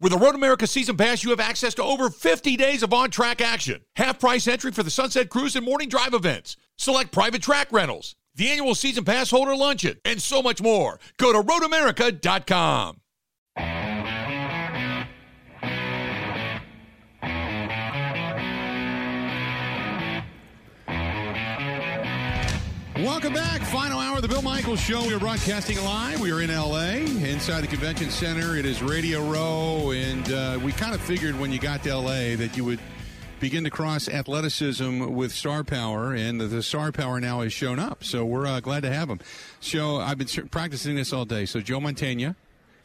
With the Road America Season Pass, you have access to over 50 days of on track action. Half price entry for the Sunset Cruise and morning drive events. Select private track rentals, the annual Season Pass holder luncheon, and so much more. Go to roadamerica.com. Welcome back. Final hour of the Bill Michaels Show. We are broadcasting live. We are in LA, inside the convention center. It is Radio Row, and uh, we kind of figured when you got to LA that you would begin to cross athleticism with star power, and the, the star power now has shown up. So we're uh, glad to have him. So I've been practicing this all day. So Joe Mantegna.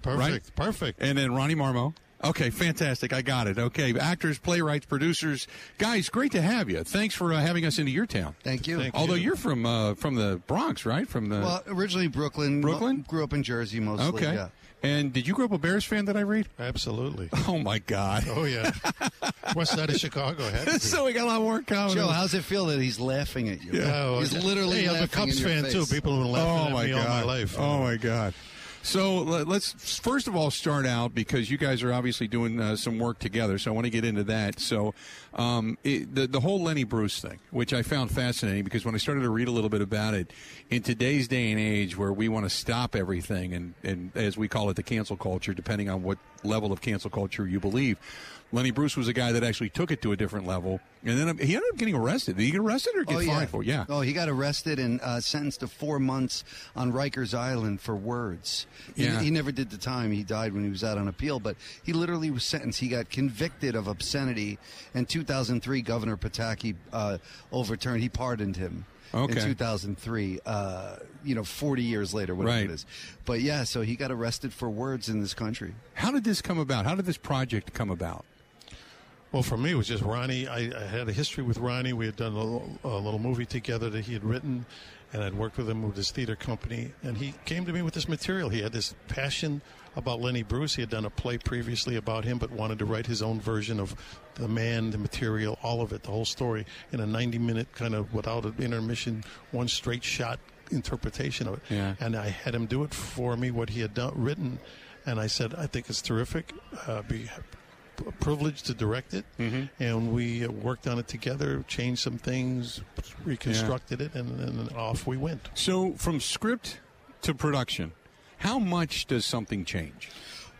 Perfect. Right? Perfect. And then Ronnie Marmo. Okay, fantastic. I got it. Okay, actors, playwrights, producers, guys, great to have you. Thanks for uh, having us into your town. Thank you. Thank Although you. you're from uh, from the Bronx, right? From the Well, originally Brooklyn. Brooklyn? Grew up in Jersey mostly. okay. Yeah. And did you grow up a Bears fan? That I read. Absolutely. Oh my God. Oh yeah. West side of Chicago had to be. so we got a lot more coming. Joe, how's it feel that he's laughing at you? Oh, He's literally Hey, I'm a Cubs in your fan face. too. People have been laughing Oh at my me God. all my life. Oh my God. So let- let's first of all start out because you guys are obviously doing uh, some work together. So I want to get into that. So um, it, the the whole Lenny Bruce thing, which I found fascinating because when I started to read a little bit about it, in today's day and age where we want to stop everything and and as we call it the cancel culture, depending on what level of cancel culture you believe. Lenny Bruce was a guy that actually took it to a different level, and then he ended up getting arrested. Did he get arrested or get Oh, yeah. fined for? it? Yeah. Oh, he got arrested and uh, sentenced to four months on Rikers Island for words. He, Yeah. he never did the time. He died when he was out on appeal, but he literally was sentenced. He got convicted of obscenity. In 2003, Governor Pataki uh, overturned. He pardoned him. Okay. In 2003, uh, you know, 40 years later, whatever Right. it is. But yeah, so he got arrested for words in this country. How did this come about? How did this project come about? Well, for me, it was just Ronnie. I, I had a history with Ronnie. We had done a little, a little movie together that he had written, and I'd worked with him with his theater company. And he came to me with this material. He had this passion about Lenny Bruce. He had done a play previously about him, but wanted to write his own version of the man, the material, all of it, the whole story, in a 90 minute kind of without an intermission, one straight shot interpretation of it. Yeah. And I had him do it for me, what he had done, written. And I said, I think it's terrific. Uh, be privilege to direct it, and we uh, worked on it together, changed some things, reconstructed it, and then off we went. So, from script to production, how much does something change?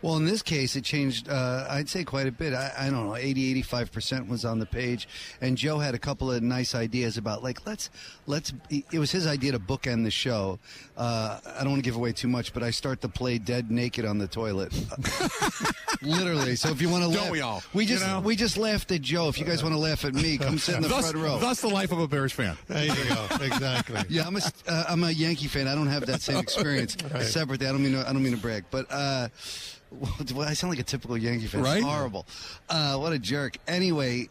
Well, in this case, it changed, uh, I'd say quite a bit. I, I don't know, 80, 85% was on the page. And Joe had a couple of nice ideas about, like, let's, let's, it was his idea to bookend the show. Uh, I don't want to give away too much, but I start to play dead naked on the toilet. Literally. So if you want to Don't laugh, we all? We You just, know? we just laughed at Joe. If you guys want to laugh at me, come sit in the thus, front row. thus the life of a Bears fan. There you go. exactly. Yeah, I'm a uh, I'm a Yankee fan. I don't have that same experience. A separate. I don't mean to, I don't mean to brag, but uh, well, I sound like a typical Yankee fan. Right? It's horrible. Uh, what a jerk. Anyway.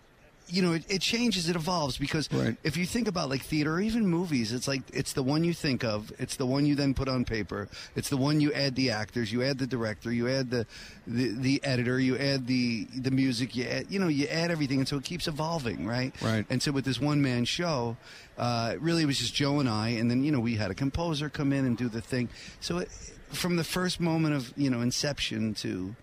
You know, it, it changes, it evolves because Right. if you think about like theater or even movies, it's like it's the one you think of, it's the one you then put on paper, it's the one you add the actors, you add the director, you add the the, the editor, you add the the music, you add, you know, you add everything, and so it keeps evolving, right? Right. And so with this one man show, uh, really it was just Joe and I, and then you know we had a composer come in and do the thing. So it, from the first moment of you know inception to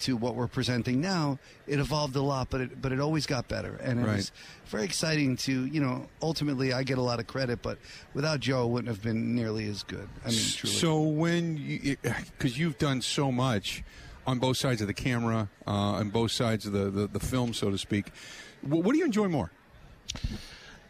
to what we're presenting now, it evolved a lot, but it but it always got better, and it Right. was very exciting to you know. Ultimately, I get a lot of credit, but without Joe, it wouldn't have been nearly as good. I mean, truly. So when you, because you've done so much on both sides of the camera, uh, on both sides of the, the, the film, so to speak, what, what do you enjoy more?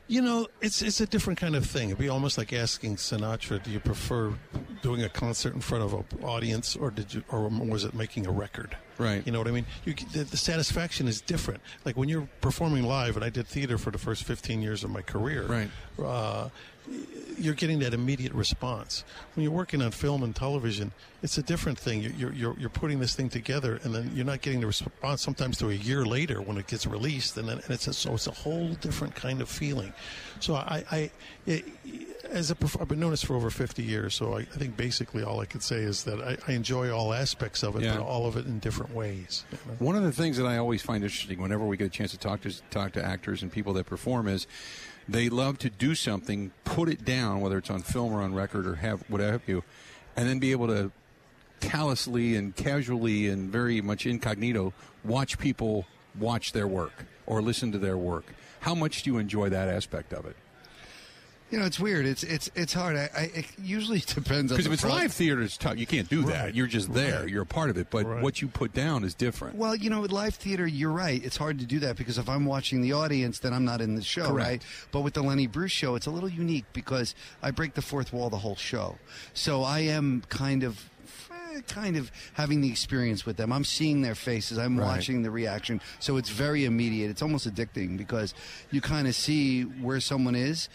You know, it's it's a different kind of thing. It'd be almost like asking Sinatra, "Do you prefer doing a concert in front of an audience, or did you, or was it making a record?" Right. You know what I mean? You, the, the satisfaction is different. Like when you're performing live, and I did theater for the first 15 years of my career. Right. Uh, you're getting that immediate response. When you're working on film and television, it's a different thing. You're, you're, you're, putting this thing together, and then you're not getting the response sometimes to a year later when it gets released, and then and it's a, so it's a whole different kind of feeling. So I, I it, as a I've been doing this for over 50 years, so I, I think basically all I could say is that I, I enjoy all aspects of it, Yeah. but all of it in different ways. you know? One of the things that I always find interesting whenever we get a chance to talk to talk to actors and people that perform is they love to do something, put it down, whether it's on film or on record or have whatever you, and then be able to callously and casually and very much incognito watch people watch their work or listen to their work. How much do you enjoy that aspect of it? You know, it's weird. It's it's it's hard. I, I it usually depends on Because the if it's live theater, it's tough. You can't do that. Right. You're just there. Right. You're a part of it. But Right. what you put down is different. Well, you know, with live theater, you're right. It's hard to do that because if I'm watching the audience, then I'm not in the show, Correct. right? But with the Lenny Bruce show, it's a little unique because I break the fourth wall the whole show. So I am kind of eh, kind of having the experience with them. I'm seeing their faces. I'm Right. watching the reaction. So it's very immediate. It's almost addicting because you kind of see where someone is.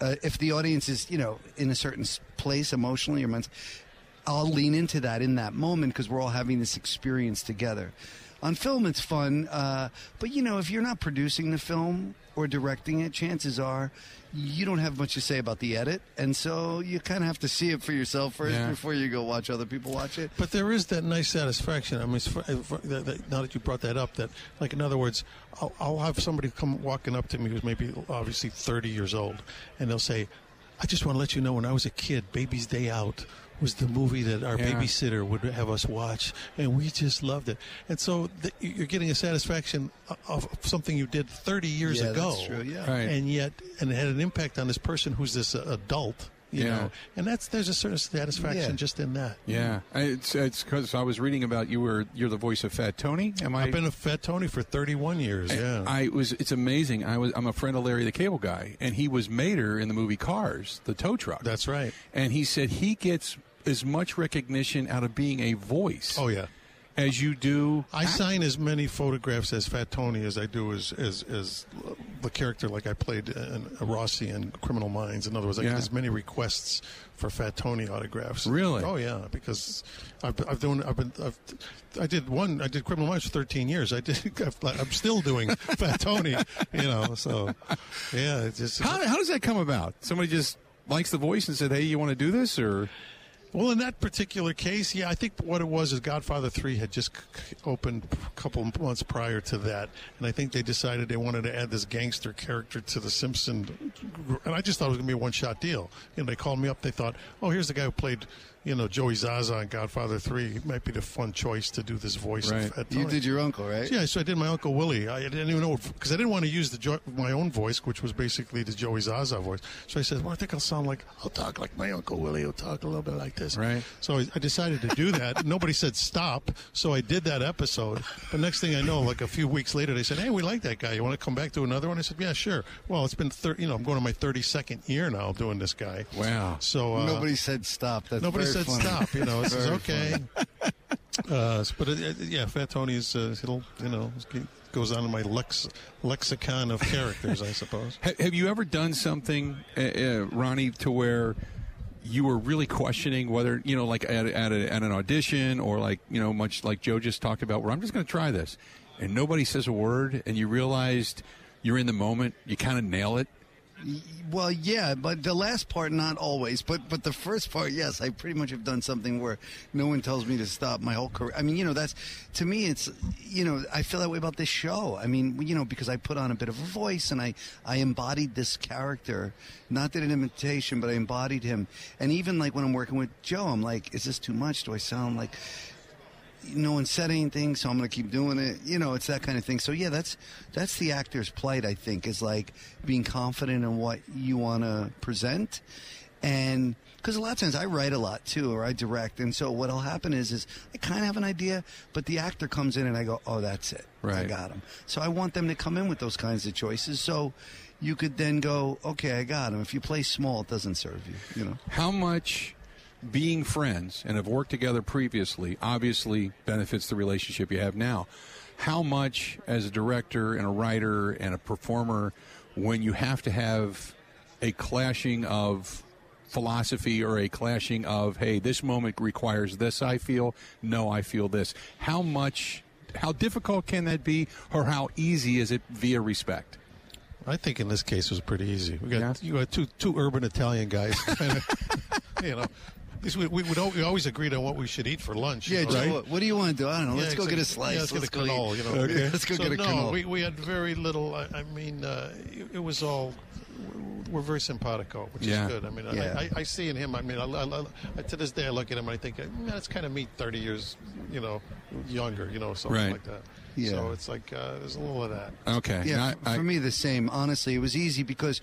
Uh, if the audience is, you know, in a certain place emotionally or mentally, I'll lean into that in that moment because we're all having this experience together. On film, it's fun, uh, but you know, if you're not producing the film or directing it, chances are you don't have much to say about the edit, and so you kind of have to see it for yourself first Yeah. before you go watch other people watch it. But there is that nice satisfaction. I mean, fu- uh, that, that, now that you brought that up, that like in other words, I'll, I'll have somebody come walking up to me who's maybe obviously 30 years old, and they'll say, "I just want to let you know, when I was a kid, Baby's Day Out." Was the movie that our Yeah. babysitter would have us watch, and we just loved it. And so th- you're getting a satisfaction of of something you did 30 years Yeah, ago, that's true, yeah. Right. and yet, and it had an impact on this person who's this uh, adult, you Yeah. know. And that's there's a certain satisfaction Yeah. just in that. Yeah, it's it's because I was reading about you were you're the voice of Fat Tony. Am I? I've been a Fat Tony for 31 years. Yeah. I was. It's amazing. I was. I'm a friend of Larry the Cable Guy, and he was Mater in the movie Cars, the tow truck. That's right. And he said he gets as much recognition out of being a voice Oh yeah. as you do. I sign as many photographs as Fat Tony as I do as as, as the character like I played in Rossi in Criminal Minds. In other words, I Yeah. get as many requests for Fat Tony autographs. Really? Oh yeah, because I've, I've done I've been I've, I did one I did Criminal Minds for 13 years. I did I'm still doing Fat Tony. You know, so yeah, it's just How, how does that come about? Somebody just likes the voice and said, "Hey, you want to do this?" Or Well, in that particular case, yeah, I think what it was is Godfather 3 had just opened couple months prior to that. And I think they decided they wanted to add this gangster character to the Simpson. And I just thought it was going to be a one shot deal. You know, they called me up. They thought, oh, here's the guy who played, you know, Joey Zaza in Godfather 3. He might be the fun choice to do this voice Right. You did your uncle, right? Yeah, so I did my Uncle Willie. I didn't even know because I didn't want to use the jo- my own voice, which was basically the Joey Zaza voice. So I said, "Well, I think I'll sound like I'll talk like my Uncle Willie. I'll talk a little bit like this." Right. So I, I decided to do that. Nobody said stop, so I did that episode. But next thing I know, like a few weeks later, they said, "Hey, we like that guy. You want to come back to another one?" I said, "Yeah, sure." Well, it's been thir- you know I'm going to my 32nd year now doing this guy. Wow. So uh, Nobody said stop. That's Nobody very said funny. stop. You know, it says Very okay. Uh, but it, it, yeah, Fat Tony's uh, it'll you know it goes on in my lex, lexicon of characters, I suppose. Have you ever done something, uh, uh, Ronnie, to where you were really questioning whether you know, like at, at, a, at an audition, or like you know, much like Joe just talked about, where I'm just going to try this, and nobody says a word, and you realized you're in the moment, you kind of nail it. Well, yeah, but the last part not always, but but the first part, yes, I pretty much have done something where no one tells me to stop my whole career. I mean, you know, that's to me, it's you know, I feel that way about this show. I mean, you know, because I put on a bit of a voice and I I embodied this character, not that an imitation, but I embodied him. And even like when I'm working with Joe, I'm like, is this too much? Do I sound like no one said anything, so I'm going to keep doing it. You know, it's that kind of thing. So yeah, that's that's the actor's plight. I think is like being confident in what you want to present, and because a lot of times I write a lot too, or I direct, and so what'll happen is is I kind of have an idea, but the actor comes in and I go, oh, that's it, right. I got him. So I want them to come in with those kinds of choices, so. You could then go, okay, I got him. If you play small, it doesn't serve you. You know. How much being friends and have worked together previously obviously benefits the relationship you have now. How much, as a director and a writer and a performer, when you have to have a clashing of philosophy or a clashing of, hey, this moment requires this, I feel, no, I feel this. How much, how difficult can that be, or how easy is it via respect? I think in this case it was pretty easy. We got Yeah. you got two two urban Italian guys, you know, We, we would al- we always agreed on what we should eat for lunch. you Yeah, know? Joe, what, what do you want to do? I don't know. Yeah, let's go exactly. get a slice. Yeah, let's, let's get a go canola. You know, Okay. Let's go so, get a no, canola. we, we had very little. I, I mean, uh, it, it was all. We're very simpatico, which Yeah. is good. I mean. I, I, I see in him. I mean, I, to this day, I look at him and I think, man, that's kind of me, thirty years, you know, younger, you know, something Right. like that. Yeah. So it's like uh, there's a little of that. Okay. Yeah, Now, f- I- for me the same. Honestly, it was easy because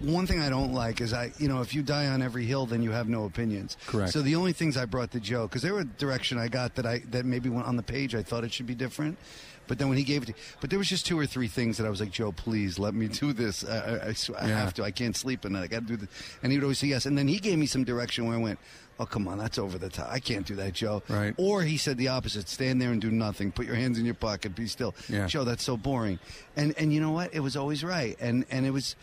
one thing I don't like is I, you know, if you die on every hill, then you have no opinions. Correct. So the only things I brought to Joe, because there were direction I got that I that maybe went on the page, I thought it should be different. But then when he gave it, to, but there was just two or three things that I was like, Joe, please let me do this. I, I, I, sw- I Yeah. have to. I can't sleep at night. I got to do this. And he would always say yes. And then he gave me some direction where I went, oh come on, that's over the top. I can't do that, Joe. Right. Or he said the opposite: stand there and do nothing. Put your hands in your pocket. Be still. Yeah. Joe, that's so boring. And and you know what? It was always right. And and it was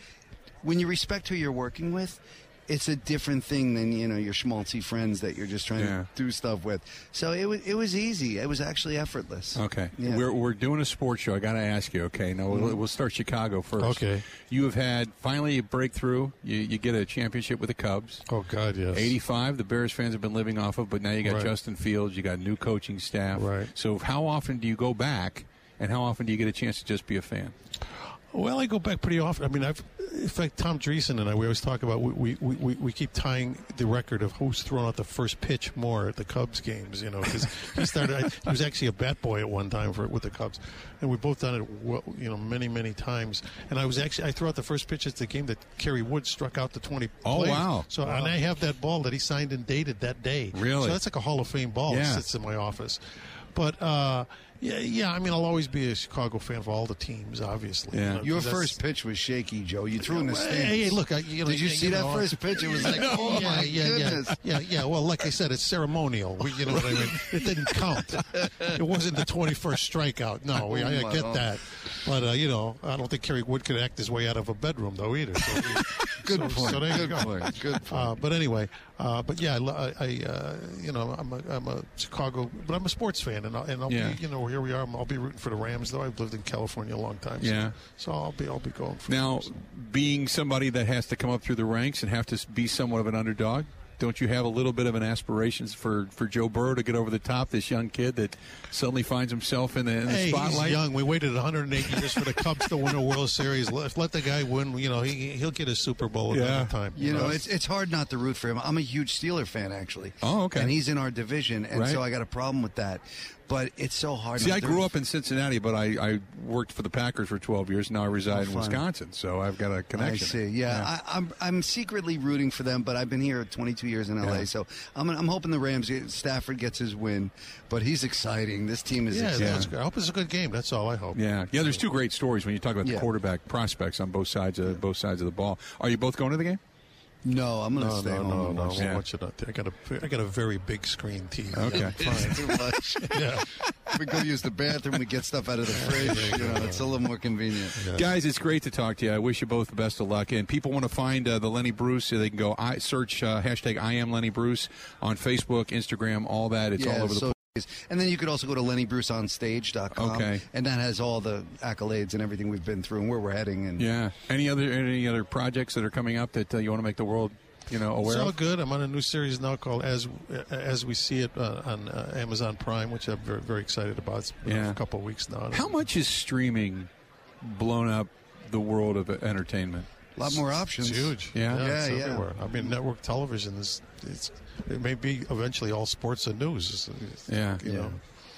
when you respect who you're working with, it's a different thing than you know your schmaltzy friends that you're just trying Yeah. to do stuff with. So it was it was easy. It was actually effortless. Okay. Yeah. We're, we're doing a sports show. I got to ask you, okay? Now, we'll, mm-hmm. we'll start Chicago first. Okay. You have had finally a breakthrough. You, you get a championship with the Cubs. Oh God, yes. 85, the Bears fans have been living off of, but now you got Right. Justin Fields, you got new coaching staff. Right. So, how often do you go back, and how often do you get a chance to just be a fan? Well, I go back pretty often. I mean, I've, in fact, Tom Dreesen and I, we always talk about, we, we, we, we keep tying the record of who's thrown out the first pitch more at the Cubs games, you know, because he started, I, he was actually a bat boy at one time for with the Cubs. And we've both done it, well, you know, many, many times. And I was actually, I threw out the first pitch at the game that Kerry Wood struck out the 20 Oh, players. wow. So, and I have that ball that he signed and dated that day. Really? So that's like a Hall of Fame ball. Yeah. It sits in my office. But, uh, yeah, yeah. I mean, I'll always be a Chicago fan for all the teams, obviously. Yeah. know, Your 'cause that's- first pitch was shaky, Joe. You threw in the Well, stands. Hey, hey, look! I, you know, Did you you see that know, first pitch? It was like, oh yeah, my yeah, goodness. yeah, yeah, yeah. Well, like I said, it's ceremonial. We, you know what I mean? It didn't count. It wasn't the twenty-first strikeout. No, we, I, I get God. that. But uh, you know, I don't think Kerry Wood could act his way out of a bedroom though either. So we, Good so, point. So there you Good go. point. Good point. Uh, but anyway, uh, but yeah, I, lo- I, I uh, you know, I'm a, I'm a Chicago, but I'm a sports fan, and I'll, and I'll Yeah. be, you know, here we are. I'll be rooting for the Rams, though. I've lived in California a long time. So, Yeah. So I'll be, I'll be going for Now, them. being somebody that has to come up through the ranks and have to be somewhat of an underdog, don't you have a little bit of an aspirations for, for Joe Burrow to get over the top? This young kid that suddenly finds himself in the, in the Hey, spotlight. he's young. We waited 108 years for the Cubs to win a World Series. Let, let the guy win. You know, he he'll get a Super Bowl Yeah. another time. You know, it's it's hard not to root for him. I'm a huge Steeler fan, actually. Oh, okay. And he's in our division, and Right. so I got a problem with that. But it's so hard. See, I grew up in Cincinnati, but I, I worked for the Packers for 12 years. Now I reside in. Oh, Wisconsin, so I've got a connection. I see. Yeah, I, I'm I'm secretly rooting for them, but I've been here 22 years in LA, Yeah. so I'm I'm hoping the Rams. Stafford gets his win, but he's exciting. This team is yeah, exciting. I hope it's a good game. That's all I hope. Yeah, yeah. There's two great stories when you talk about the Yeah. quarterback prospects on both sides of both sides of the ball. Are you both going to the game? No, I'm going to No, stay no, home. no, and no. watch We'll Yeah. watch it out there. I got a, I got a very big screen TV. Okay. I'm fine. Too much. yeah. we go use the bathroom. We get stuff out of the fridge. You know, it's a little more convenient. Guys, it's great to talk to you. I wish you both the best of luck. And people want to find uh, the Lenny Bruce, uh, they can go I search uh, hashtag I am Lenny Bruce on Facebook, Instagram, all that. It's all over the so And then you could also go to LennyBruceOnStage.com. Okay. And that has all the accolades and everything we've been through and where we're heading. And Yeah. Any other any other projects that are coming up that uh, you want to make the world, you know, aware It's all of? good. I'm on a new series now called As As We See It uh, on uh, Amazon Prime, which I'm very very excited about. It's been Yeah. a couple of weeks now. How much is streaming blown up the world of entertainment? A lot more It's options. huge. Yeah? it's Yeah, yeah. everywhere. I mean, network television is it's it may be eventually all sports and news. It's- it's, Yeah. you Yeah. know.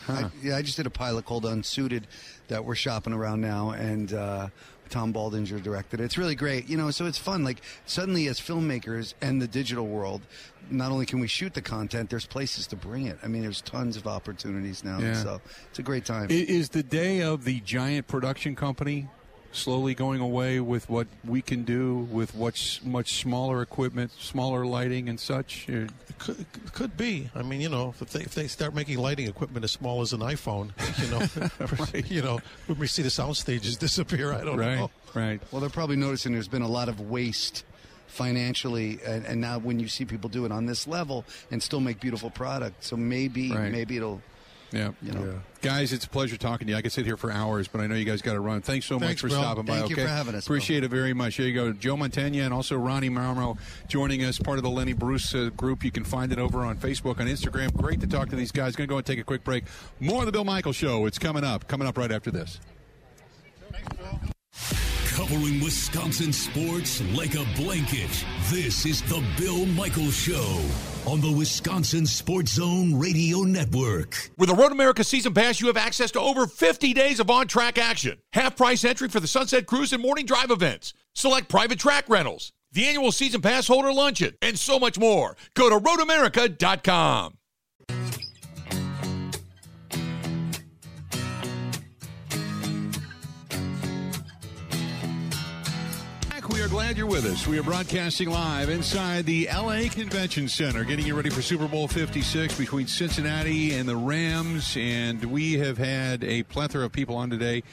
I, yeah, I just did a pilot called Unsuited that we're shopping around now, and uh, Tom Baldinger directed it. It's really great, you know. So it's fun. Like suddenly, as filmmakers and the digital world, not only can we shoot the content, there's places to bring it. I mean, there's tons of opportunities now. Yeah. So it's a great time. I- Is the day of the giant production company slowly going away with what we can do with what's much smaller equipment, smaller lighting, and such? It could, could be. I mean, you know, if they, if they start making lighting equipment as small as an iPhone, you know, you know, when we see the sound stages disappear, I don't Right, know. right. Well, they're probably noticing there's been a lot of waste financially, and, and now when you see people do it on this level and still make beautiful products, so maybe Right. maybe it'll Yeah. You know. Yeah. Guys, it's a pleasure talking to you. I could sit here for hours, but I know you guys got to run. Thanks so Thanks, much for Bill. stopping by. Thank you okay? for having us, Bill. Appreciate it very much. There you go. Joe Mantegna and also Ronnie Marmo joining us, part of the Lenny Bruce uh, group. You can find it over on Facebook, on Instagram. Great to talk to these guys. Going to go and take a quick break. More of the Bill Michael Show. It's coming up. Coming up right after this. Covering Wisconsin sports like a blanket. This is the Bill Michael Show on the Wisconsin Sports Zone Radio Network. With a Road America season pass, you have access to over 50 days of on track action. Half price entry for the Sunset Cruise and morning drive events. Select private track rentals, the annual season pass holder luncheon, and so much more. Go to roadamerica.com. glad you're with us. We are broadcasting live inside the LA Convention Center, getting you ready for Super Bowl 56 between Cincinnati and the Rams. And we have had a plethora of people on today.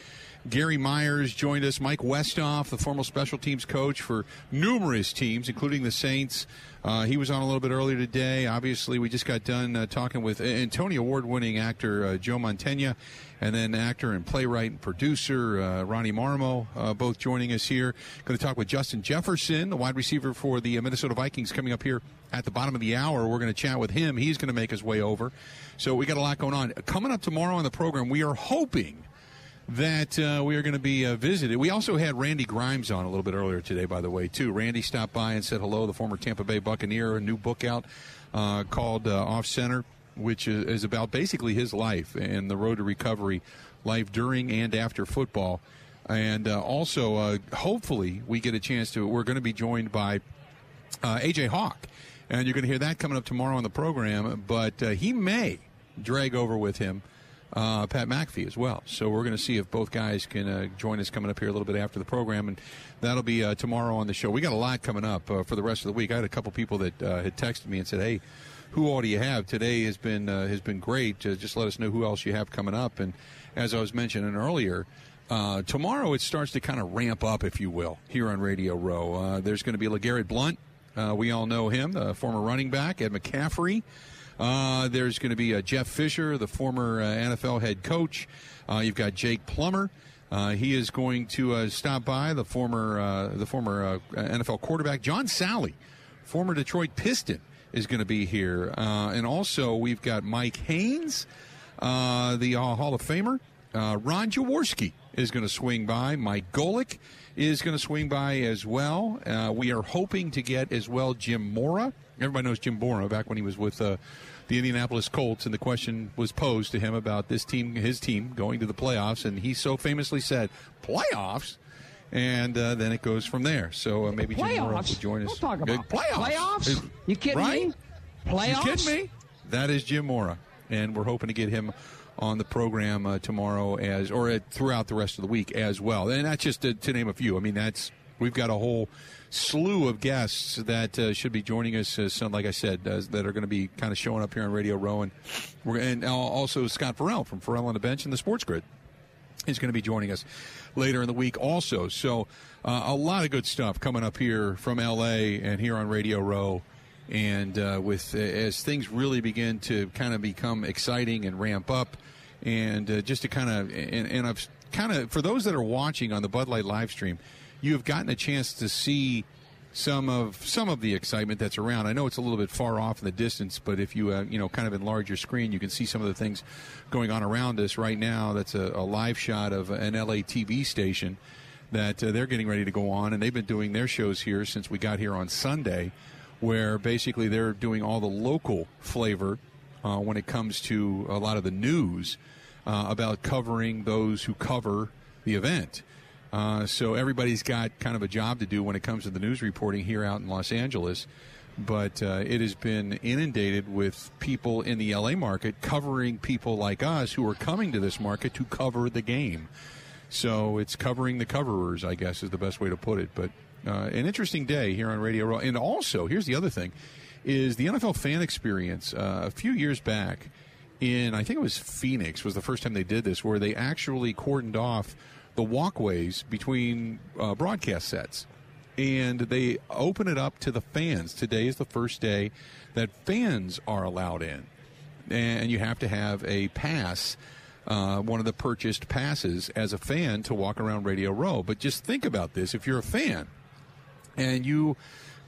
Gary Myers joined us, Mike Westhoff, the former special teams coach for numerous teams, including the Saints. Uh, he was on a little bit earlier today. Obviously, we just got done uh, talking with and Tony Award winning actor uh, Joe Mantegna, and then actor and playwright and producer uh, Ronnie Marmo, uh, both joining us here. Going to talk with Justin Jefferson, the wide receiver for the Minnesota Vikings, coming up here at the bottom of the hour. We're going to chat with him. He's going to make his way over. So we got a lot going on. Coming up tomorrow on the program, we are hoping that uh, we are going to be uh, visited. We also had Randy Grimes on a little bit earlier today, by the way, too. Randy stopped by and said hello. The former Tampa Bay Buccaneer, a new book out uh, called uh, Off Center, which is, is about basically his life and the road to recovery, life during and after football. And uh, also, uh, hopefully, we get a chance to. We're going to be joined by AJ Hawk, and you're going to hear that coming up tomorrow on the program. But he may drag over with him uh, Pat McAfee as well. So we're going to see if both guys can uh, join us coming up here a little bit after the program, and that'll be uh, tomorrow on the show. We got a lot coming up uh, for the rest of the week. I had a couple people that uh, had texted me and said, "Hey." Who all do you have today? Has been uh, has been great. Just let us know who else you have coming up. And as I was mentioning earlier, uh, tomorrow it starts to kind of ramp up, if you will, here on Radio Row. Uh, there's going to be LeGarrette Blunt. Uh, we all know him, former running back, Ed McCaffrey. Uh, there's going to be uh, Jeff Fisher, the former uh, NFL head coach. Uh, you've got Jake Plummer. Uh, he is going to uh, stop by the former uh, the former NFL quarterback John Salley, former Detroit Piston, is going to be here, and also we've got Mike Haynes, the Hall of Famer. Ron Jaworski is going to swing by. Mike Golic is going to swing by as well. We are hoping to get as well Jim Mora. Everybody knows Jim Mora back when he was with uh, the Indianapolis Colts, and the question was posed to him about this team, his team, going to the playoffs, and he so famously said, "Playoffs." And uh, then it goes from there. So uh, maybe Jim Mora will join us. Don't talk about playoffs. Playoffs? Is- You kidding right? me? Playoffs? You kidding me? That is Jim Mora, and we're hoping to get him on the program uh, tomorrow as, or at, throughout the rest of the week as well. And that's just to, to name a few. I mean, that's we've got a whole slew of guests that uh, should be joining us. Uh, some, like I said, uh, that are going to be kind of showing up here on Radio Row, and we're and also Scott Ferrall from Ferrall on the Bench and the Sports Grid is going to be joining us later in the week also. So uh, a lot of good stuff coming up here from LA and here on Radio Row. And uh, with as things really begin to kind of become exciting and ramp up, and uh, just to kind of and, and I've kind of for those that are watching on the Bud Light live stream, you have gotten a chance to see some of some of the excitement that's around. I know it's a little bit far off in the distance, but if you uh, you know kind of enlarge your screen, you can see some of the things going on around us right now. That's a, a live shot of an LA TV station that uh, they're getting ready to go on, and they've been doing their shows here since we got here on Sunday, where basically they're doing all the local flavor uh, when it comes to a lot of the news uh, about covering those who cover the event. Uh, so everybody's got kind of a job to do when it comes to the news reporting here out in Los Angeles. But uh, it has been inundated with people in the LA market covering people like us who are coming to this market to cover the game. So it's covering the coverers, I guess, is the best way to put it. But uh, an interesting day here on Radio Row. And also, here's the other thing: is the NFL fan experience. Uh, a few years back, in I think it was Phoenix, was the first time they did this, where they actually cordoned off the walkways between uh, broadcast sets, and they open it up to the fans. Today is the first day that fans are allowed in. and you have to have a pass. Uh, one of the purchased passes as a fan to walk around Radio Row. But just think about this: if you're a fan and you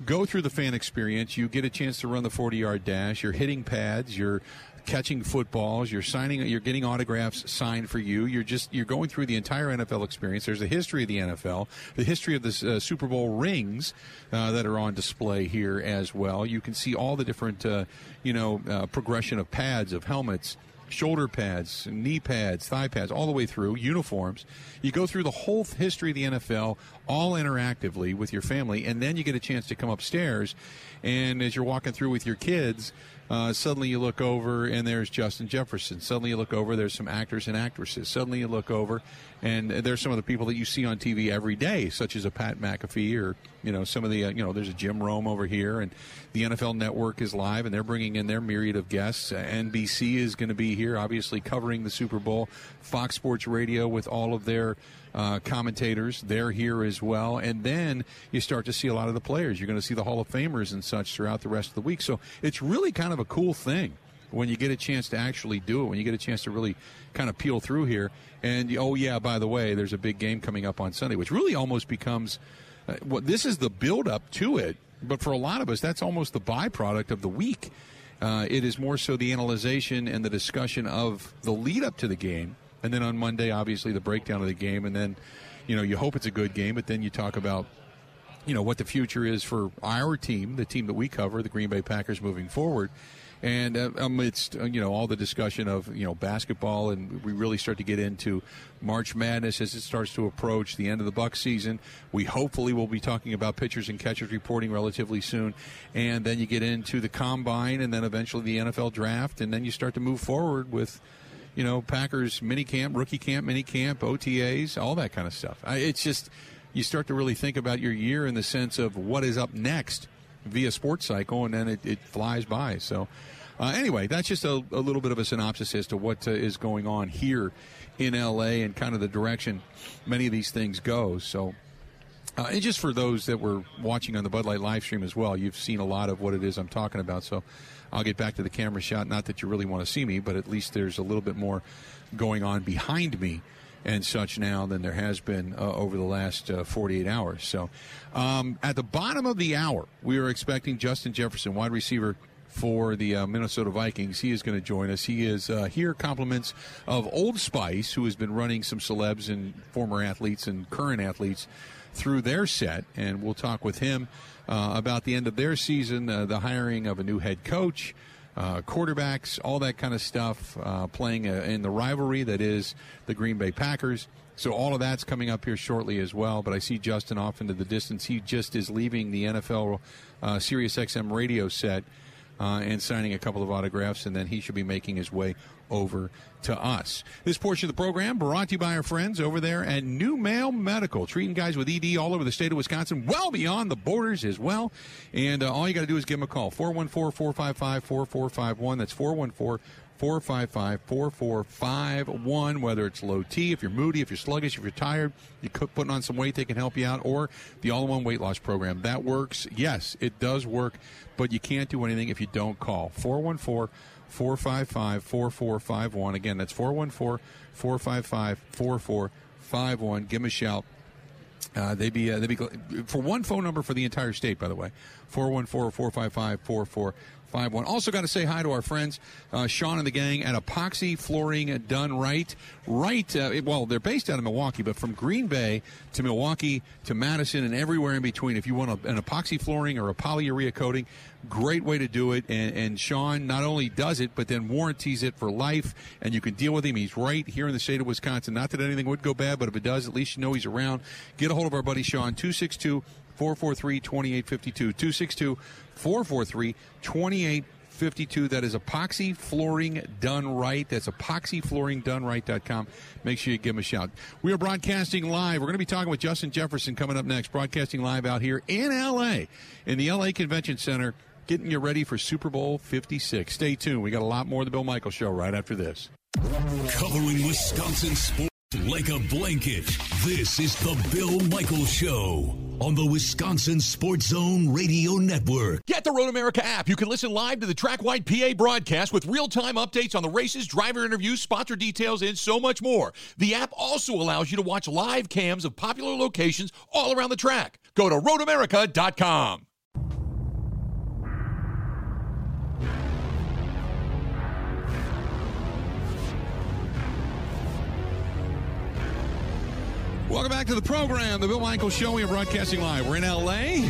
go through the fan experience, you get a chance to run the 40-yard dash. You're hitting pads. You're catching footballs. You're signing. You're getting autographs signed for you. You're just you're going through the entire NFL experience. There's the history of the NFL, the history of the uh, Super Bowl rings uh, that are on display here as well. You can see all the different uh, you know uh, progression of pads, of helmets shoulder pads, knee pads, thigh pads, all the way through, uniforms. You go through the whole history of the NFL, all interactively with your family, and then you get a chance to come upstairs. And as you're walking through with your kids, uh, suddenly you look over and there's Justin Jefferson. Suddenly you look over, there's some actors and actresses. Suddenly you look over and there's some of the people that you see on TV every day, such as a Pat McAfee or you know some of the uh, you know there's a Jim Rome over here, and the NFL Network is live and they're bringing in their myriad of guests. NBC is going to be here, obviously covering the Super Bowl. Fox Sports Radio with all of their uh, commentators. They're here as well. And then you start to see a lot of the players. You're going to see the Hall of Famers and such throughout the rest of the week. So it's really kind of a cool thing when you get a chance to actually do it, when you get a chance to really kind of peel through here. And oh, yeah, by the way, there's a big game coming up on Sunday, which really almost becomes uh, what well, this is the build up to it. But for a lot of us, that's almost the byproduct of the week. Uh, it is more so the analyzation and the discussion of the lead up to the game and then on Monday, obviously the breakdown of the game, and then you know you hope it's a good game, but then you talk about you know what the future is for our team, the team that we cover, the Green Bay Packers, moving forward. And uh, amidst uh, you know all the discussion of you know basketball, and we really start to get into March Madness as it starts to approach the end of the Buck season. We hopefully will be talking about pitchers and catchers reporting relatively soon, and then you get into the combine, and then eventually the NFL draft, and then you start to move forward with you know, Packers mini camp, rookie camp, mini camp, OTAs, all that kind of stuff. It's just you start to really think about your year in the sense of what is up next via sports cycle, and then it, it flies by. So, uh, anyway, that's just a, a, little bit of a synopsis as to what uh, is going on here in LA and kind of the direction many of these things go. So. Uh, and just for those that were watching on the Bud Light live stream as well, you've seen a lot of what it is I'm talking about. So I'll get back to the camera shot. Not that you really want to see me, but at least there's a little bit more going on behind me and such now than there has been uh, over the last uh, 48 hours. So, um, at the bottom of the hour, we are expecting Justin Jefferson, wide receiver for the uh, Minnesota Vikings. He is going to join us. He is uh, here, compliments of Old Spice, who has been running some celebs and former athletes and current athletes through their set, and we'll talk with him uh, about the end of their season, uh, the hiring of a new head coach, uh, quarterbacks, all that kind of stuff, uh, playing uh, in the rivalry that is the Green Bay Packers. So all of that's coming up here shortly as well. But I see Justin off into the distance. He just is leaving the NFL uh, Sirius XM radio set uh, and signing a couple of autographs, and then he should be making his way over to us. This portion of the program brought to you by our friends over there at NuMale Medical, treating guys with ED all over the state of Wisconsin, well beyond the borders as well. And uh, all you got to do is give them a call 414 455 4451. That's 414 455 4451. Whether it's low T, if you're moody, if you're sluggish, if you're tired, you're putting on some weight, they can help you out. Or the all in one weight loss program. That works. Yes, it does work, but you can't do anything if you don't call 414 455 4451. Again, that's 414 455 4451. Give them a shout. Uh, they'd be uh, they'd be for one phone number for the entire state, by the way. 414 455 Five one. Also, got to say hi to our friends uh, Sean and the gang at Epoxy Flooring Done Right. Right. Uh, well, they're based out of Milwaukee, but from Green Bay to Milwaukee to Madison and everywhere in between. If you want a, an epoxy flooring or a polyurea coating, great way to do it. And, and Sean not only does it, but then warranties it for life. And you can deal with him. He's right here in the state of Wisconsin. Not that anything would go bad, but if it does, at least you know he's around. Get a hold of our buddy Sean two six two. 443 2852. 262 443 2852. That is epoxy flooring done right. That's epoxyflooringdoneright.com. Make sure you give them a shout. We are broadcasting live. We're going to be talking with Justin Jefferson coming up next. Broadcasting live out here in LA, in the LA Convention Center, getting you ready for Super Bowl 56. Stay tuned. We got a lot more of the Bill Michael Show right after this. Covering Wisconsin sports. Like a blanket, this is the Bill Michaels Show on the Wisconsin Sports Zone Radio Network. Get the Road America app. You can listen live to the Track Wide PA broadcast with real time updates on the races, driver interviews, sponsor details, and so much more. The app also allows you to watch live cams of popular locations all around the track. Go to roadamerica.com. Welcome back to the program, the Bill Michaels Show. We are broadcasting live. We're in LA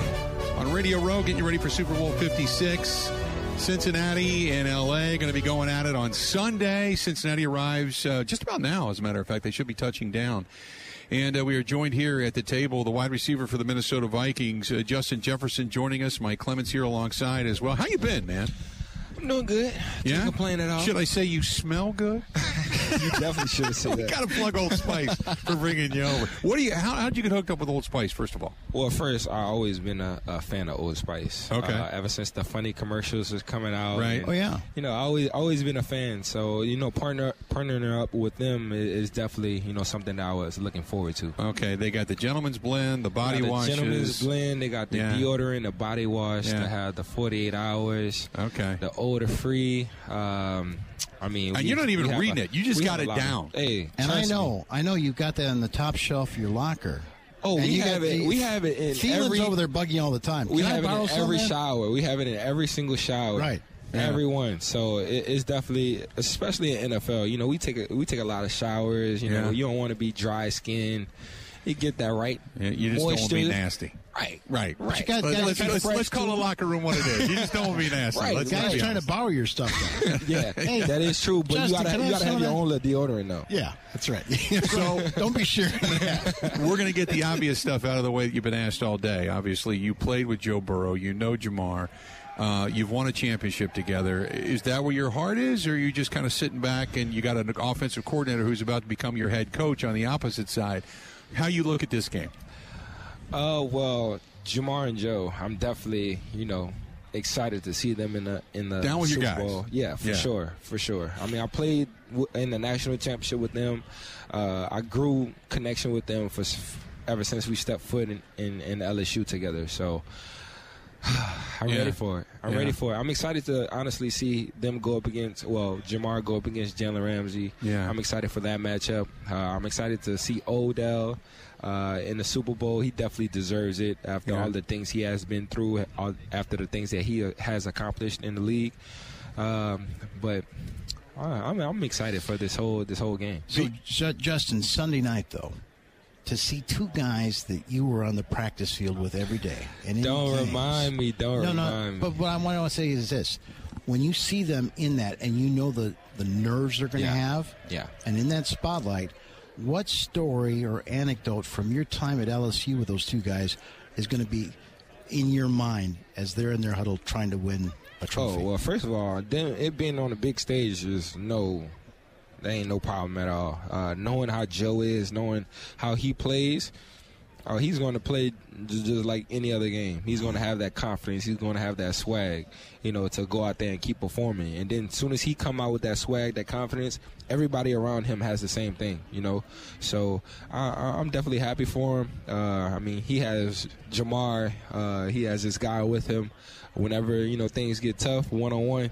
on Radio Row, getting you ready for Super Bowl 56. Cincinnati and LA going to be going at it on Sunday. Cincinnati arrives uh, just about now, as a matter of fact. They should be touching down. And uh, we are joined here at the table, the wide receiver for the Minnesota Vikings, uh, Justin Jefferson, joining us. Mike Clements here alongside as well. How you been, man? I'm doing good. Yeah, Can't complain at all. Should I say you smell good? you definitely should have said we that. got to plug Old Spice for bringing you over. What do you? How how'd you get hooked up with Old Spice? First of all, Well, first, I always been a, a fan of Old Spice. Okay. Uh, ever since the funny commercials was coming out. Right. and, Oh, yeah. You know, I always always been a fan. So you know, partner partnering up with them is, is definitely you know something that I was looking forward to. okay, they got the gentleman's blend, the body They got the washes. Gentleman's blend. They got the Yeah. deodorant, the body wash. Yeah. They have the 48 hours. Okay. The odor free. Um, I mean, And we- you're not even reading a- it. You just got it a of- down. Hey, And I trust me. know, I know you've got that on the top shelf of your locker. Oh, And we you have got it. the- We have it in Thielen's every. over there bugging all the time. We Can I have it in every man? shower. We have it in every single shower. Right. Yeah. Every one. So it, it's definitely, especially in NFL. You know, we take a, we take a lot of showers. You know, you don't want to be dry skin. You get that right. Yeah, you just don't want to be nasty. Right. Right. Right. you got- Let's, let's, let's, let's call the locker room what it is. You just don't want to be nasty. Right, Let's, Guys trying to borrow your stuff. Yeah, Hey, that is true. But Justin, you gotta can you have gotta have your own little deodorant though. yeah, that's right. so don't be sure. We're going to get the obvious stuff out of the way that you've been asked all day. Obviously, you played with Joe Burrow. You know Ja'Marr. Uh, you've won a championship together. Is that where your heart is, or are you just kind of sitting back and you got an offensive coordinator who's about to become your head coach on the opposite side? How you look at this game? Oh well, Ja'Marr and Joe. I'm definitely you know excited to see them in the in the Down with your guys. Bowl. Yeah, for Yeah. sure, for sure. I mean, I played w- in the national championship with them. Uh, I grew connection with them for s- ever since we stepped foot in, in, in LSU together. So. I'm Yeah. ready for it. I'm Yeah. ready for it. I'm excited to honestly see them go up against, well, Ja'Marr go up against Jalen Ramsey. Yeah. I'm excited for that matchup. Uh, I'm excited to see Odell uh, in the Super Bowl. He definitely deserves it after Yeah. all the things he has been through, all, after the things that he uh, has accomplished in the league. Um, but uh, I'm, I'm excited for this whole this whole game. so, Justin, Sunday night though, to see two guys that you were on the practice field with every day, and Don't games- remind me. Don't No, no. remind me. But what I want to say is this: when you see them in that, and you know the the nerves they're going to Yeah. have, Yeah. and in that spotlight, what story or anecdote from your time at LSU with those two guys is going to be in your mind as they're in their huddle trying to win a trophy? Oh well, first of all, them, it being on a big stage is no, there ain't no problem at all. Uh, knowing how Joe is, knowing how he plays, oh, he's going to play just, just like any other game. He's going to have that confidence. He's going to have that swag, you know, to go out there and keep performing. And then as soon as he come out with that swag, that confidence, everybody around him has the same thing, you know. So I, I'm definitely happy for him. Uh, I mean, he has Ja'Marr. Uh, he has this guy with him. Whenever you know things get tough, one on one,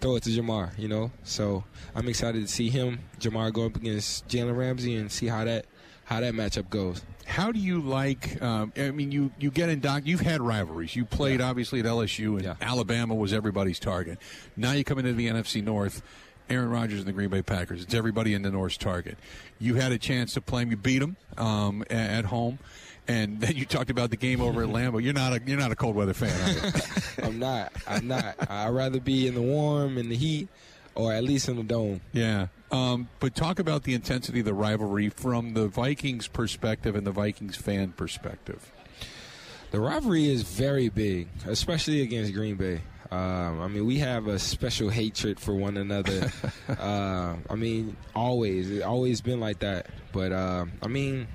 throw it to Ja'Marr. You know, so I'm excited to see him, Ja'Marr, go up against Jalen Ramsey and see how that how that matchup goes. How do you like? Um, I mean, you you get in doc. You've had rivalries. You played obviously at LSU, and Yeah. Alabama was everybody's target. Now you come into the NFC North. Aaron Rodgers and the Green Bay Packers. It's everybody in the North's target. You had a chance to play him. You beat him um, at home, and then you talked about the game over at Lambeau. You're not a you're not a cold weather fan. Are you? I'm not. I'm not. I'd rather be in the warm, in the heat, or at least in the dome. Yeah. Um, but talk about the intensity of the rivalry from the Vikings perspective and the Vikings fan perspective. The rivalry is very big, especially against Green Bay. Um, I mean, we have a special hatred for one another. uh, I mean, always, it's always been like that. But um I mean,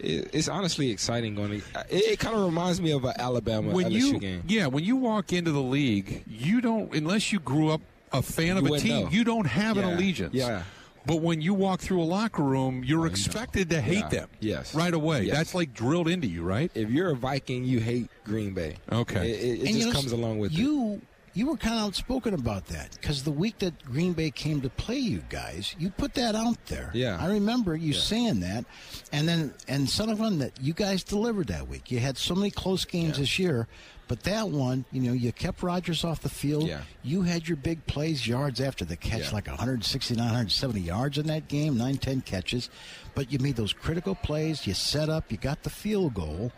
it, it's honestly exciting. Going, to, it, it kind of reminds me of an Alabama when LSU you game. yeah when you walk into the league you don't unless you grew up a fan of You a team know. you don't have an allegiance yeah. But when you walk through a locker room, you're oh, expected to hate Yeah. them. Yes. Right away. Yes. That's like drilled into you, right? If you're a Viking, you hate Green Bay. Okay. It, it, it And you just know, comes along with it. you. You were kind of outspoken about that because the week that Green Bay came to play you guys, you put that out there. Yeah. I remember you saying that, and then and son of one that you guys delivered that week. You had so many close games this year, but that one, you know, you kept Rodgers off the field. Yeah. You had your big plays, yards after the catch, Yeah. like 169, 170 yards in that game, 9, 10 catches, but you made those critical plays. You set up, you got the field goal,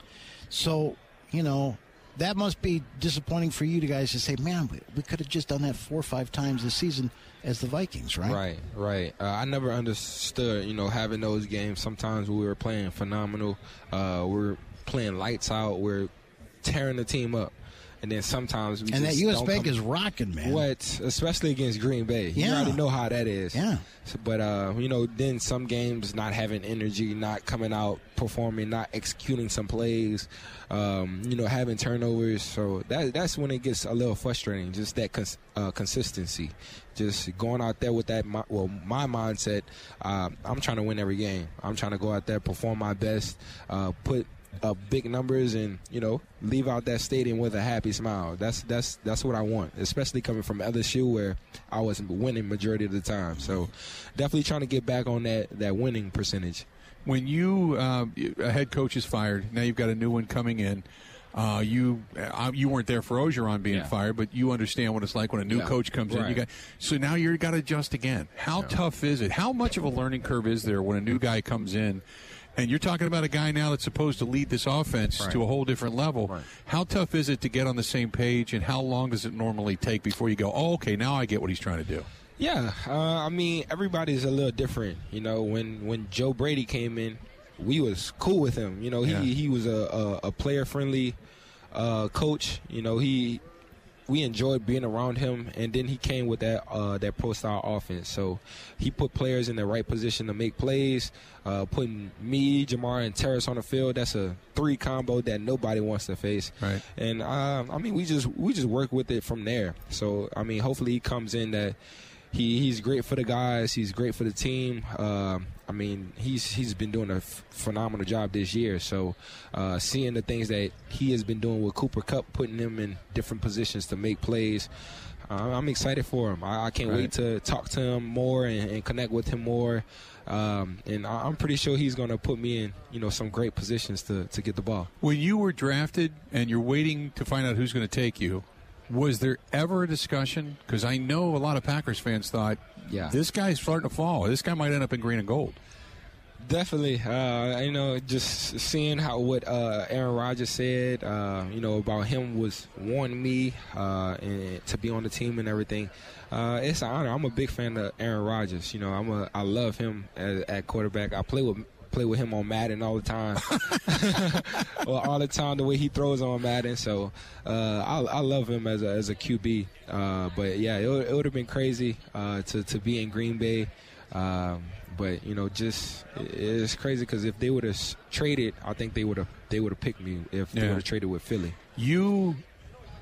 so you know that must be disappointing for you guys to say, man, we, we could have just done that four or five times this season as the Vikings, right? Right, right. Uh, I never understood, you know, having those games. Sometimes we were playing phenomenal. Uh, we are playing lights out. We're tearing the team up. And then sometimes we just. And that U.S. Bank come- is rocking, man. What, especially against Green Bay. Yeah. You already know how that is. Yeah. So, but uh, you know, then some games not having energy, not coming out performing, not executing some plays, um, you know, having turnovers. So that that's when it gets a little frustrating. Just that cons- uh, consistency, just going out there with that. Well, my mindset, uh, I'm trying to win every game. I'm trying to go out there, perform my best, uh, put uh, big numbers and you know leave out that stadium with a happy smile. That's that's that's what I want, especially coming from LSU where I was winning majority of the time. So definitely trying to get back on that that winning percentage. When you uh, a head coach is fired, now you've got a new one coming in. Uh, you uh, you weren't there for Orgeron being Yeah. fired, but you understand what it's like when a new Yeah. coach comes in. You got so now you're got to adjust again. How tough is it? How much of a learning curve is there when a new guy comes in? And you're talking about a guy now that's supposed to lead this offense Right. to a whole different level. Right. How tough is it to get on the same page, and how long does it normally take before you go, "Oh, okay, now I get what he's trying to do"? Yeah, uh, I mean everybody's a little different. You know, when when Joe Brady came in, we was cool with him. You know, he Yeah. he was a a, a player friendly uh, coach. You know, he we enjoyed being around him, and then he came with that uh, that pro style offense. So he put players in the right position to make plays. Uh, putting me, Ja'Marr, and Terrace on the field. That's a three combo that nobody wants to face. Right. And uh, I mean, we just we just work with it from there. So I mean, hopefully he comes in that he he's great for the guys. He's great for the team. Um, I mean, he's he's been doing a f- phenomenal job this year. So uh, seeing the things that he has been doing with Cooper Kupp, putting him in different positions to make plays. Uh, I'm excited for him. I, I can't Right. wait to talk to him more and, and connect with him more. Um, and I, I'm pretty sure he's going to put me in, you know, some great positions to, to get the ball. When you were drafted and you're waiting to find out who's going to take you, was there ever a discussion? Because I know a lot of Packers fans thought, Yeah. this guy's starting to fall. This guy might end up in green and gold. Definitely, uh, you know, just seeing how what uh, Aaron Rodgers said, uh, you know, about him was wanting me uh, and to be on the team and everything. Uh, it's an honor. I'm a big fan of Aaron Rodgers. You know, I'm a I love him at, at quarterback. I play with play with him on Madden all the time. well, all the time the way he throws on Madden. So uh, I, I love him as a as a QB. Uh, but yeah, it, would- it would have been crazy uh, to to be in Green Bay. Um, but you know, just it- it's crazy because if they would have traded, I think they would have they would have picked me if they would have traded with Philly. You,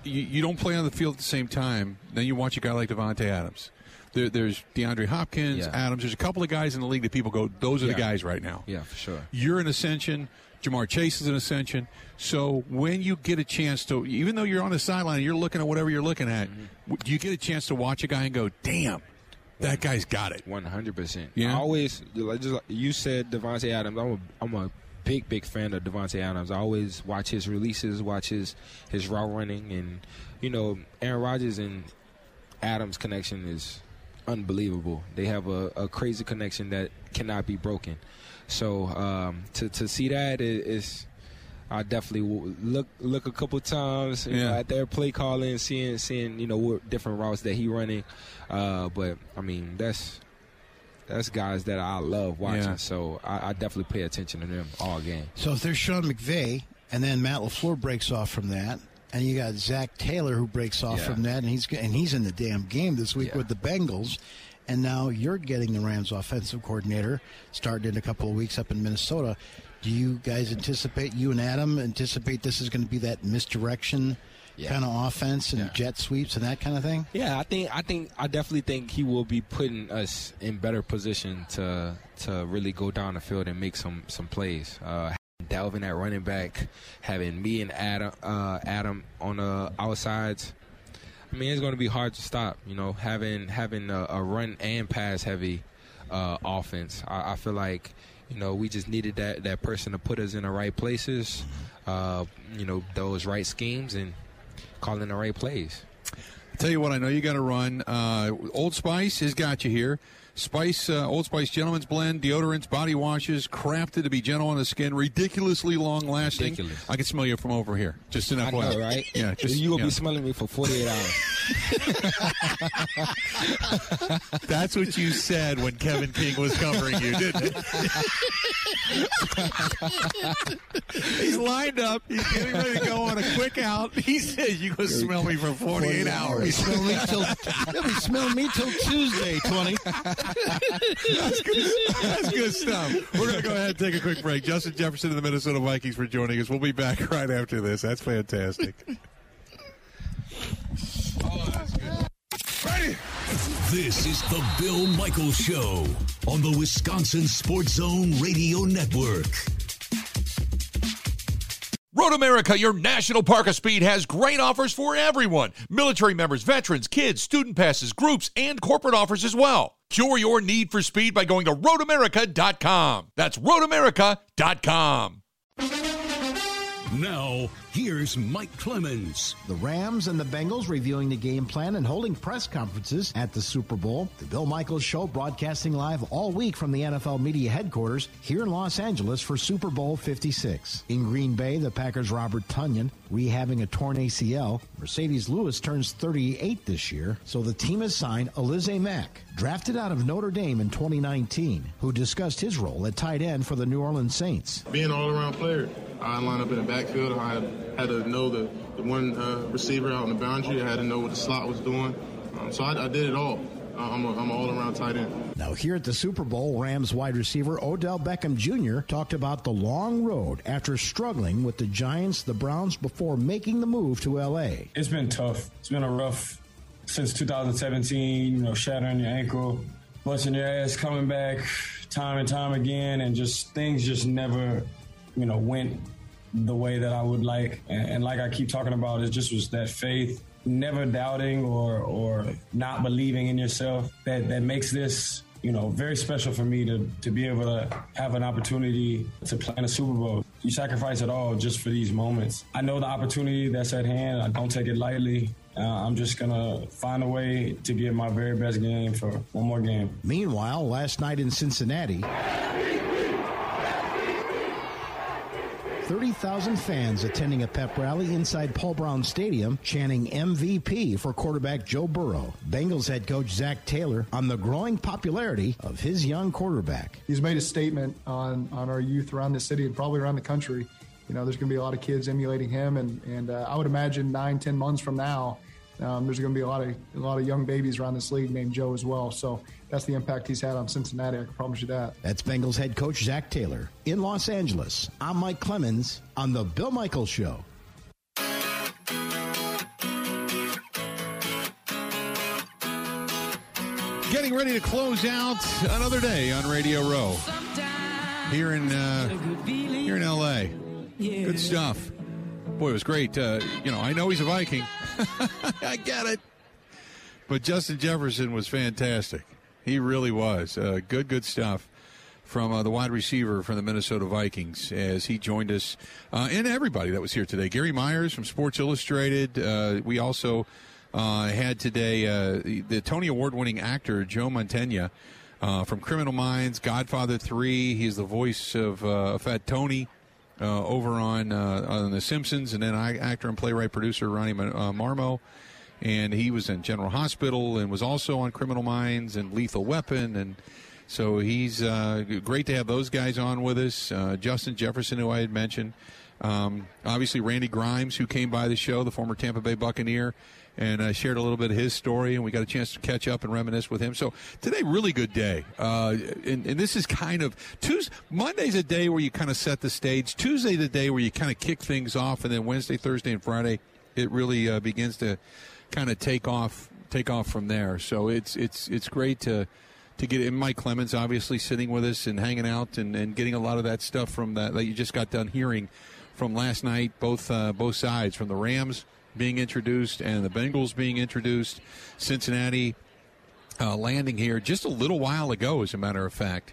you you don't play on the field at the same time. Then you watch a guy like Davante Adams. There, there's DeAndre Hopkins, Yeah. Adams. There's a couple of guys in the league that people go, those are the guys right now. Yeah, for sure. You're an ascension. Ja'Marr Chase is an ascension. So when you get a chance to, even though you're on the sideline, and you're looking at whatever you're looking at. Mm-hmm. Do you get a chance to watch a guy and go, "Damn, that guy's got it"? One hundred percent. Yeah? I always just like you said Davante Adams. I'm a I'm a big big fan of Davante Adams. I always watch his releases, watch his his route running, and you know Aaron Rodgers and Adams connection is unbelievable. They have a, a crazy connection that cannot be broken. So um, to to see that is. is I definitely look look a couple times you know, at their play calling, seeing seeing you know what different routes that he running. Uh, but I mean that's that's guys that I love watching. Yeah. So I, I definitely pay attention to them all game. So if there's Sean McVay, and then Matt LaFleur breaks off from that, and you got Zac Taylor who breaks off Yeah. from that, and he's and he's in the damn game this week Yeah. with the Bengals, and now you're getting the Rams offensive coordinator starting in a couple of weeks up in Minnesota. Do you guys anticipate you and Adam anticipate this is going to be that misdirection? Yeah. kind of offense and jet sweeps and that kind of thing? Yeah, I think I think I definitely think he will be putting us in better position to to really go down the field and make some some plays. Uh, Dalvin at running back, having me and Adam uh, Adam on the outsides. I mean, it's going to be hard to stop. You know, having having a, a run and pass heavy uh, offense. I, I feel like you know we just needed that that person to put us in the right places. Uh, you know, those right schemes and calling the right plays. I Tell you what, I know you got to run. Uh, Old Spice has got you here. Spice, uh, Old Spice Gentleman's Blend, deodorants, body washes, crafted to be gentle on the skin, ridiculously long lasting. Ridiculous. I can smell you from over here. Just enough, I know, right? Yeah, just you will yeah. be smelling me for 48 hours. That's what you said when Kevin King was covering you, didn't it? He's lined up. He's getting ready to go on a quick out. He says, "You gonna smell me for 48 hours." Smell me till, they'll be smelling me till Tuesday, 20. That's good, that's good stuff. We're going to go ahead and take a quick break. Justin Jefferson of the Minnesota Vikings for joining us. We'll be back right after this. That's fantastic. This is the Bill Michaels Show on the Wisconsin Sports Zone Radio Network. Road America, your national park of speed, has great offers for everyone military members, veterans, kids, student passes, groups, and corporate offers as well. Cure your need for speed by going to roadamerica.com. That's roadamerica.com. Now, here's Mike Clemens. The Rams and the Bengals reviewing the game plan and holding press conferences at the Super Bowl. The Bill Michaels Show broadcasting live all week from the NFL media headquarters here in Los Angeles for Super Bowl 56. In Green Bay, the Packers' Robert Tonyan rehabbing a torn ACL. Marcedes Lewis turns 38 this year, so the team has signed Alize Mack, drafted out of Notre Dame in 2019, who discussed his role at tight end for the New Orleans Saints. being an all-around player. I line up in the backfield. I had, had to know the, the one uh, receiver out on the boundary. I had to know what the slot was doing. Um, so I, I did it all. I'm, a, I'm an all-around tight end. Now, here at the Super Bowl, Rams wide receiver Odell Beckham Jr. talked about the long road after struggling with the Giants, the Browns, before making the move to L.A. It's been tough. It's been a rough since 2017. You know, shattering your ankle, busting your ass, coming back time and time again, and just things just never, you know, went the way that I would like. And, and like I keep talking about, it just was that faith, never doubting or or not believing in yourself that that makes this. You know, very special for me to, to be able to have an opportunity to play in a Super Bowl. You sacrifice it all just for these moments. I know the opportunity that's at hand. I don't take it lightly. Uh, I'm just going to find a way to give my very best game for one more game. Meanwhile, last night in Cincinnati, 30,000 fans attending a pep rally inside Paul Brown Stadium chanting MVP for quarterback Joe Burrow. Bengals head coach Zac Taylor on the growing popularity of his young quarterback. he's made a statement on on our youth around the city and probably around the country. You know, there's going to be a lot of kids emulating him, and and uh, I would imagine nine, ten months from now, um, there's going to be a lot of a lot of young babies around this league named Joe as well. So that's the impact he's had on Cincinnati. I can promise you that. That's Bengals head coach Zac Taylor. In Los Angeles, I'm Mike Clemens on The Bill Michaels Show. Getting ready to close out another day on Radio Row here in uh, here in L.A. Good stuff. Boy, it was great. Uh, you know, I know he's a Viking. I get it. But Justin Jefferson was fantastic. He really was. Uh, good, good stuff from uh, the wide receiver from the Minnesota Vikings as he joined us, uh, and everybody that was here today. Gary Myers from Sports Illustrated. Uh, we also uh, had today uh, the, Tony Award winning actor Joe Mantegna from Criminal Minds, Godfather 3. He's the voice of Fat Tony. Uh, over on uh, on The Simpsons, and then I, actor and playwright producer Ronnie uh, Marmo, and he was in General Hospital and was also on Criminal Minds and Lethal Weapon, and so he's uh, great to have those guys on with us. Uh, Justin Jefferson, who I had mentioned, um, obviously Randy Grimes, who came by the show, the former Tampa Bay Buccaneer, and uh, shared a little bit of his story, and we got a chance to catch up and reminisce with him. So today, really good day, uh, and, and this is kind of Tuesday. Monday's a day where you kind of set the stage. Tuesday, the day where you kind of kick things off, and then Wednesday, Thursday, and Friday it really uh, begins to kind of take off take off from there. So it's it's it's great to to get in. Mike Clemens obviously sitting with us and hanging out and, and getting a lot of that stuff from that that you just got done hearing from last night. Both uh, both sides from the Rams being introduced and the Bengals being introduced. Cincinnati uh, landing here just a little while ago, as a matter of fact.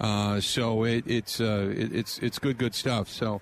Uh, so it, it's uh, it, it's it's good good stuff. So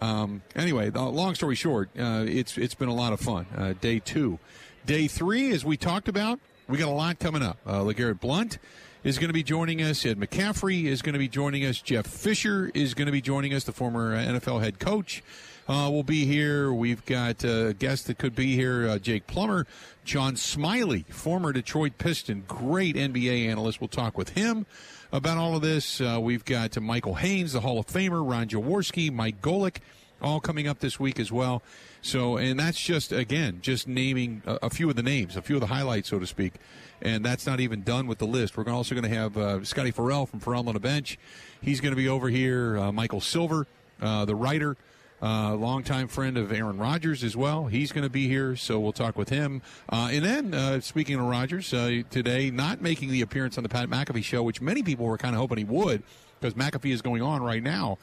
um, anyway, long story short, uh, it's it's been a lot of fun. Uh, day two, day three, as we talked about, we got a lot coming up. Uh, LeGarrette Blount is going to be joining us. Ed McCaffrey is going to be joining us. Jeff Fisher is going to be joining us, the former NFL head coach. Uh, will be here. We've got a guest that could be here, uh, Jake Plummer, John Salley, former Detroit Piston, great NBA analyst. We'll talk with him about all of this. Uh, we've got Michael Haynes, the Hall of Famer, Ron Jaworski, Mike Golic, all coming up this week as well. So, and that's just again, just naming a, a, few of the names, a few of the highlights, so to speak. And that's not even done with the list. We're also going to have uh, Scotty Ferrall from Ferrall on the bench. He's going to be over here. Uh, Michael Silver, uh, the writer. Uh, longtime friend of Aaron Rodgers as well. He's going to be here, so we'll talk with him. Uh, and then, uh, speaking of Rodgers, uh, today, not making the appearance on the Pat McAfee show, which many people were kind of hoping he would, because McAfee is going on right now.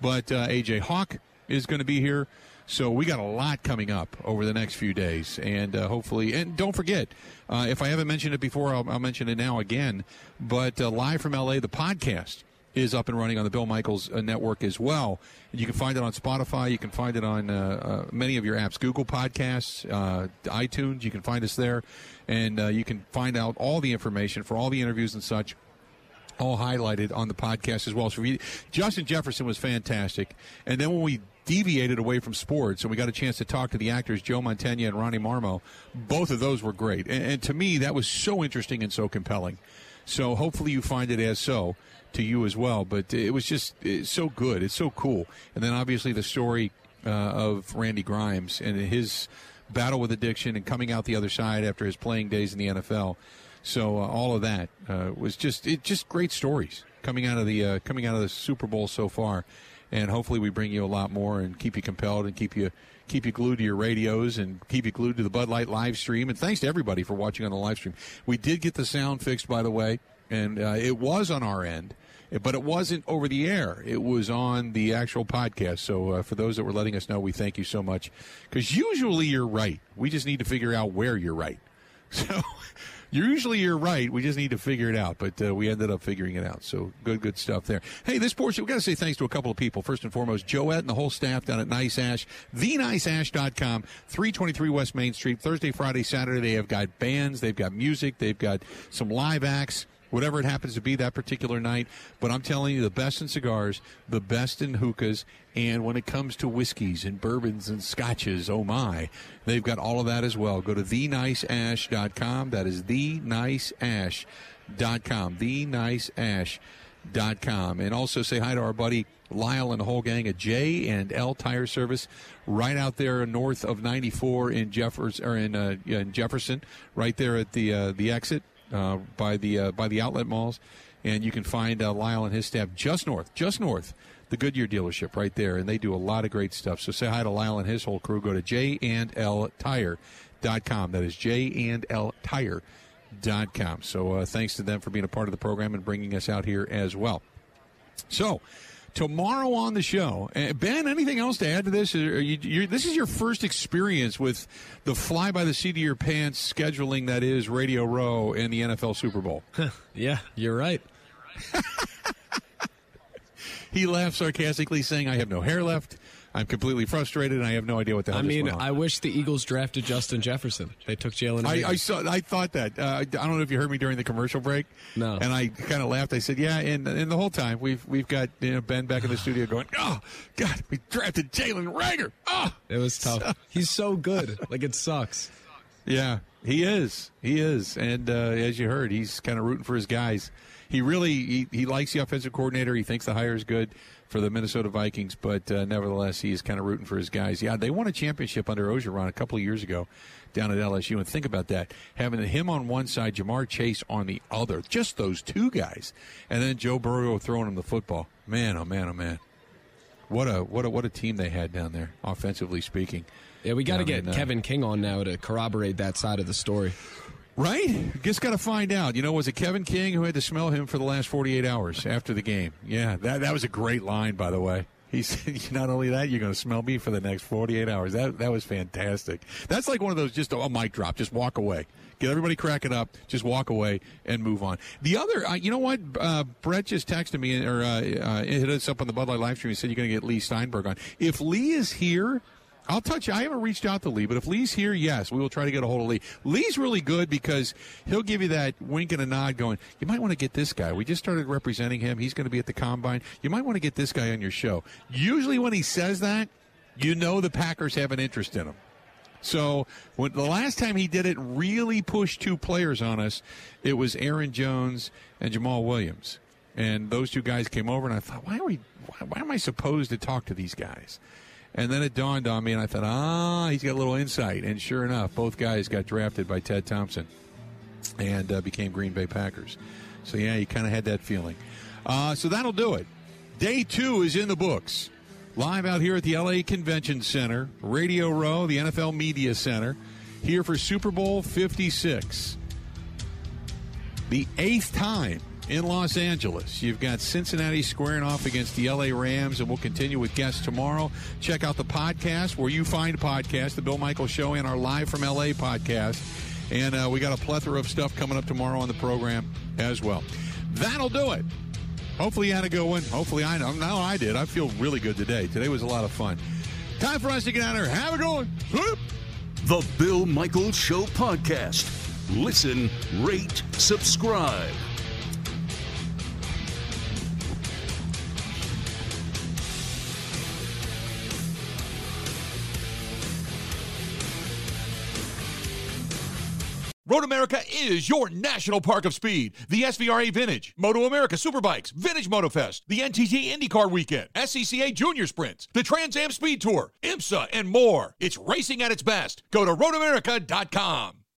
But uh, AJ Hawk is going to be here. So we got a lot coming up over the next few days, and uh, hopefully, and don't forget, uh, if I haven't mentioned it before, I'll, I'll mention it now again. But uh, live from LA, the podcast is up and running on the Bill Michaels uh, network as well. And you can find it on Spotify. You can find it on uh, uh, many of your apps, Google Podcasts, iTunes. You can find us there, and you can find out all the information for all the interviews and such all highlighted on the podcast as well. So we, Justin Jefferson was fantastic, and then when we deviated away from sports and we got a chance to talk to the actors Joe Mantegna and Ronnie Marmo, both of those were great, and, and to me that was so interesting and so compelling. So hopefully you find it as so to you as well. But it was just so good, it's so cool, and then obviously the story uh, of Randy Grimes and his battle with addiction and coming out the other side after his playing days in the NFL. So uh, all of that uh, was just it just great stories coming out of the uh, coming out of the Super Bowl so far, and hopefully we bring you a lot more and keep you compelled and keep you keep you glued to your radios and keep you glued to the Bud Light live stream. And thanks to everybody for watching on the live stream. We did get the sound fixed, by the way, and uh, it was on our end but it wasn't over the air. It was on the actual podcast. So uh, for those that were letting us know, we thank you so much. Because usually you're right. We just need to figure out where you're right. So usually you're right. We just need to figure it out. But uh, we ended up figuring it out. So good, good stuff there. Hey, this portion, we got to say thanks to a couple of people. First and foremost, Joette and the whole staff down at Nice Ash, theniceash.com, 323 West Main Street. Thursday, Friday, Saturday, they have got bands, they've got music, they've got some live acts whatever it happens to be that particular night. But I'm telling you, the best in cigars, the best in hookahs, and when it comes to whiskeys and bourbons and scotches, oh my, they've got all of that as well. Go to theniceash.com. That is theniceash.com. Theniceash.com. And also say hi to our buddy Lyle and the whole gang at J and L Tire Service, right out there north of 94 in Jefferson, or in, uh, in Jefferson, right there at the uh, the exit uh, by the uh, by the outlet malls, and you can find uh, Lyle and his staff just north, just north, the Goodyear dealership right there, and they do a lot of great stuff. So say hi to Lyle and his whole crew. Go to J and L Tire.com. That is J and L Tire.com. So uh, thanks to them for being a part of the program and bringing us out here as well. So tomorrow on the show. Uh, ben, anything else to add to this? You, this is your first experience with the fly by the seat of your pants scheduling that is Radio Row and the NFL Super Bowl. yeah, you're right. he laughed sarcastically, saying, I have no hair left. I'm completely frustrated, and I have no idea what the hell. I mean, I wish the Eagles drafted Justin Jefferson. They took Jalen. I, I, saw. I thought that. Uh, I don't know if you heard me during the commercial break. No. And I kind of laughed. I said, "Yeah." And, and the whole time we've we've got you know, Ben back in the studio going, "Oh God, we drafted Jalen Reagor." Oh, it was tough. He's so good. like it sucks. Yeah, he is. He is. And uh, as you heard, he's kind of rooting for his guys. He really he, he likes the offensive coordinator. He thinks the hire is good for the Minnesota Vikings, but uh, nevertheless, he is kind of rooting for his guys. Yeah, they won a championship under Orgeron a couple of years ago down at LSU. And think about that having him on one side, Ja'Marr Chase on the other, just those two guys, and then Joe Burrow throwing him the football. Man, oh man, oh man. What a what a what a team they had down there, offensively speaking. Yeah, we got to get uh, Kevin King on now to corroborate that side of the story. Right? Just got to find out. You know, was it Kevin King who had to smell him for the last 48 hours after the game? Yeah, that that was a great line, by the way. He said, "Not only that, you're going to smell me for the next 48 hours." That that was fantastic. That's like one of those just a mic drop. Just walk away. Get everybody cracking up. Just walk away and move on. The other, uh, you know what? Uh, Brett just texted me or uh, uh, hit us up on the Bud Light live stream. He said you're going to get Leigh Steinberg on. If Leigh is here. I'll touch. you. I haven't reached out to Leigh, but if Leigh's here, yes, we will try to get a hold of Leigh. Leigh's really good because he'll give you that wink and a nod, going, "You might want to get this guy." We just started representing him. He's going to be at the combine. You might want to get this guy on your show. Usually, when he says that, you know the Packers have an interest in him. So when the last time he did it, really pushed two players on us. It was Aaron Jones and Jamaal Williams, and those two guys came over, and I thought, why are we? Why, why am I supposed to talk to these guys? And then it dawned on me, and I thought, ah, he's got a little insight. And sure enough, both guys got drafted by Ted Thompson and uh, became Green Bay Packers. So yeah, you kind of had that feeling. Uh, so that'll do it. Day two is in the books. Live out here at the LA Convention Center, Radio Row, the NFL Media Center, here for Super Bowl 56. The eighth time in Los Angeles. You've got Cincinnati squaring off against the LA Rams, and we'll continue with guests tomorrow. Check out the podcast where you find podcasts, the Bill Michael Show, and our Live from LA podcast. And uh, we got a plethora of stuff coming up tomorrow on the program as well. That'll do it. Hopefully you had a good one. Hopefully I know. Now I did. I feel really good today. Today was a lot of fun. Time for us to get out of here. Have a good one. The Bill Michaels Show podcast. Listen, rate, subscribe. Road America is your national park of speed. The SVRA Vintage, Moto America Superbikes, Vintage MotoFest, the NTT IndyCar Weekend, SCCA Junior Sprints, the Trans Am Speed Tour, IMSA, and more. It's racing at its best. Go to roadamerica.com.